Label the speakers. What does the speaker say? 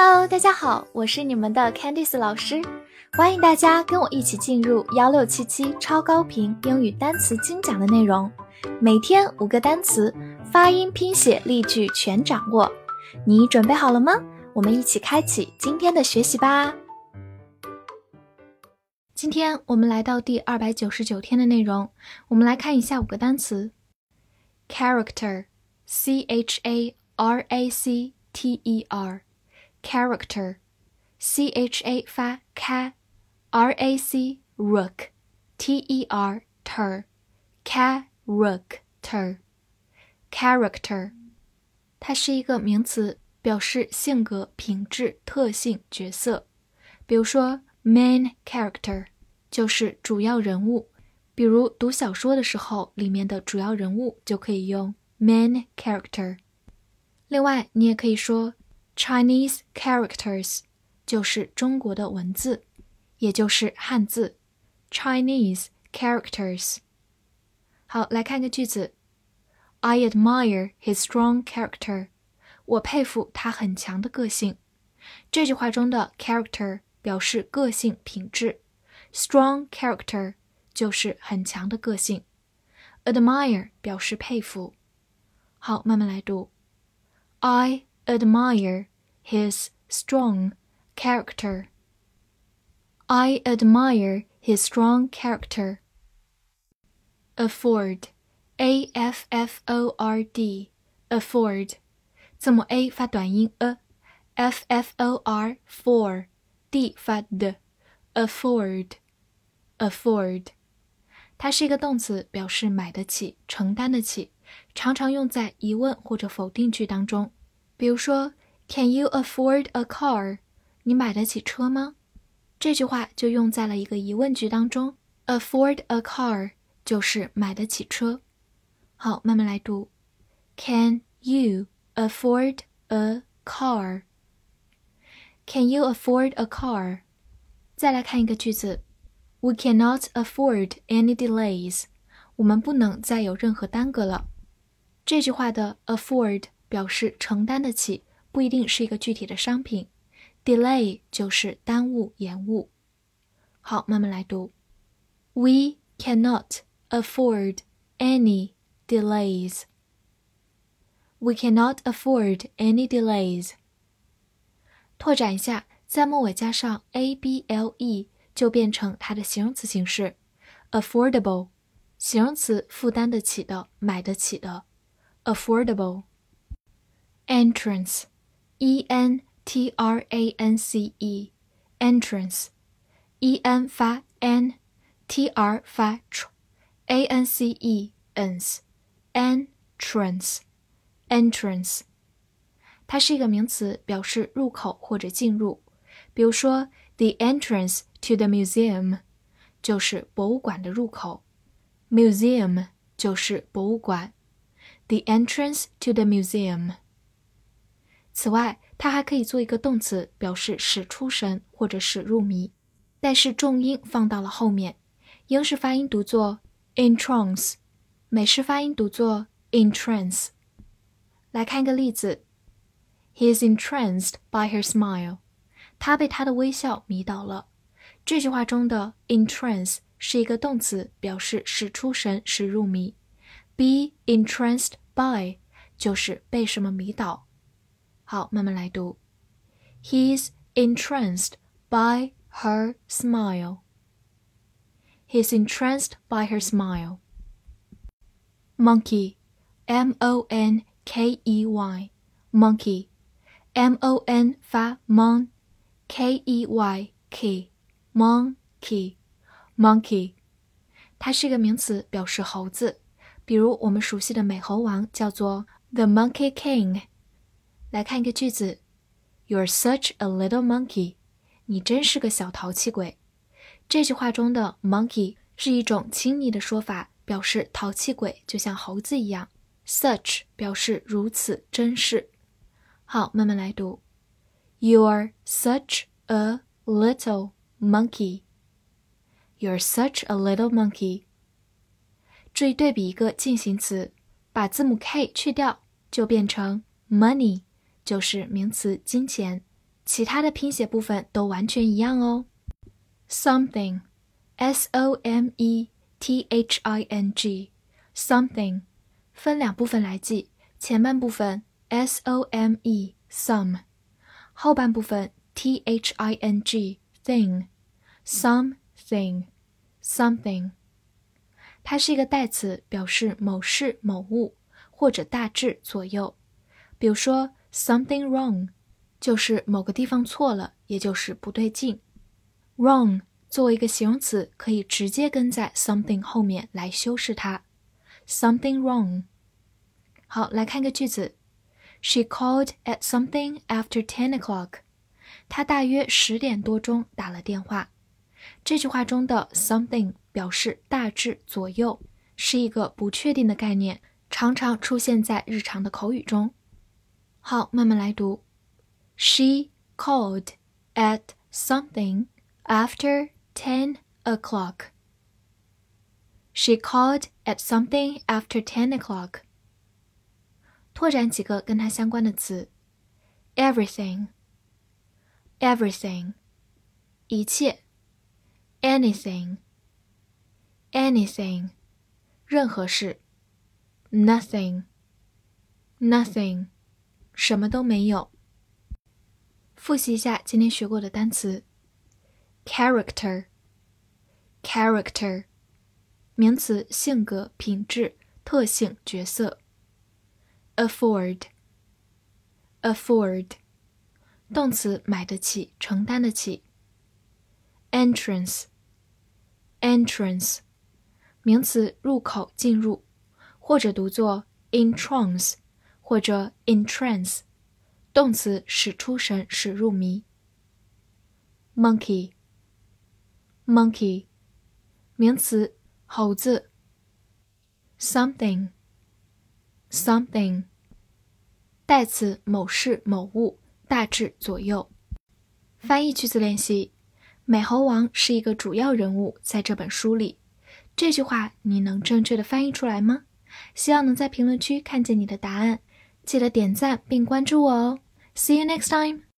Speaker 1: Hello，大家好，我是你们的 Candice 老师，欢迎大家跟我一起进入幺六七七超高频英语单词精讲的内容，每天五个单词，发音、拼写、例句全掌握，你准备好了吗？我们一起开启今天的学习吧。今天我们来到第二百九十九天的内容，我们来看一下五个单词：character，c h a r a c t e r。Character, c h a 发 ka，r a c rook, t e r ter, character, character，它是一个名词，表示性格、品质、特性、角色。比如说，main character 就是主要人物，比如读小说的时候，里面的主要人物就可以用 main character。另外，你也可以说。Chinese characters 就是中国的文字，也就是汉字。Chinese characters。好，来看个句子。I admire his strong character。我佩服他很强的个性。这句话中的 character 表示个性、品质，strong character 就是很强的个性。Admire 表示佩服。好，慢慢来读。I admire his strong character. I admire his strong character. Afford, a f f o r d, afford，字母 a 发短音 a，f f o r for，d 发 d，afford，afford，它是一个动词，表示买得起、承担得起，常常用在疑问或者否定句当中。 比如说，Can you afford a car？你买得起车吗？这句话就用在了一个疑问句当中。Afford a car 就是买得起车。好，慢慢来读。Can you afford a car？Can you afford a car？再来看一个句子，We cannot afford any delays。我们不能再有任何耽搁了。这句话的 afford。 表示承担得起，不一定是一个具体的商品。Delay 就是耽误、延误。好，慢慢来读。We cannot afford any delays. We cannot afford any delays. 拓展一下，在末尾加上 a b l e 就变成它的形容词形式。Affordable，形容词，负担得起的，买得起的。Affordable。 entrance, e n t r a n c e, entrance, e n 发 n，t r 发 tr，a n c e ens, entrance, entrance，它是一个名词，表示入口或者进入。比如说，the entrance to the museum 就是博物馆的入口，museum 就是博物馆，the entrance to the museum。 此外，它还可以做一个动词，表示使出神或者使入迷，但是重音放到了后面。英式发音读作 entrance，美式发音读作 entrance。来看一个例子：He is entranced by her smile。他被她的微笑迷倒了。这句话中的 entrance 是一个动词，表示使出神、使入迷。Be entranced by 就是被什么迷倒。好，慢慢来读。He's entranced by her smile. He's entranced by her smile. Monkey, M O N K E Y, monkey, M O N 发 mon，K E Y K, monkey, monkey，它是一个名词，表示猴子。比如我们熟悉的美猴王叫做 The Monkey King。 来看一个句子，You're such a little monkey，你真是个小淘气鬼。这句话中的 monkey 是一种亲昵的说法，表示淘气鬼就像猴子一样。Such 表示如此，真是。好，慢慢来读，You're such a little monkey。You're such a little monkey。注意对比一个进行词，把字母 k 去掉，就变成 money。就是名词金钱，其他的拼写部分都完全一样哦。Something，s o m e t h i n g，something，分两部分来记，前半部分 s o m e some，后半部分 t h i n g thing，something，something。它是一个代词，表示某事、某物或者大致左右。比如说，something wrong，就是某个地方错了，也就是不对劲。wrong 作为一个形容词，可以直接跟在 something 后面来修饰它。something wrong。好，来看个句子：She called at something after ten o'clock。她大约十点多钟打了电话。这句话中的 something 表示大致左右，是一个不确定的概念，常常出现在日常的口语中。好，慢慢来读。She called at something after ten o'clock. She called at something after ten o'clock. 拓展几个跟它相关的词：everything, everything，一切；anything, anything，任何事；nothing, nothing， 什么都没有。复习一下今天学过的单词：character, character，名词，性格、品质、特性、角色。afford，afford，动词，买得起，承担得起。entrance，entrance，名词，入口，进入，或者读作 entrance，或者 entrance，动词，使出神，使入迷。monkey，monkey，名词，猴子。something。something，代词某事某物，大致左右。翻译句子练习：美猴王是一个主要人物，在这本书里。这句话你能正确的翻译出来吗？希望能在评论区看见你的答案。记得点赞并关注我哦。See you next time.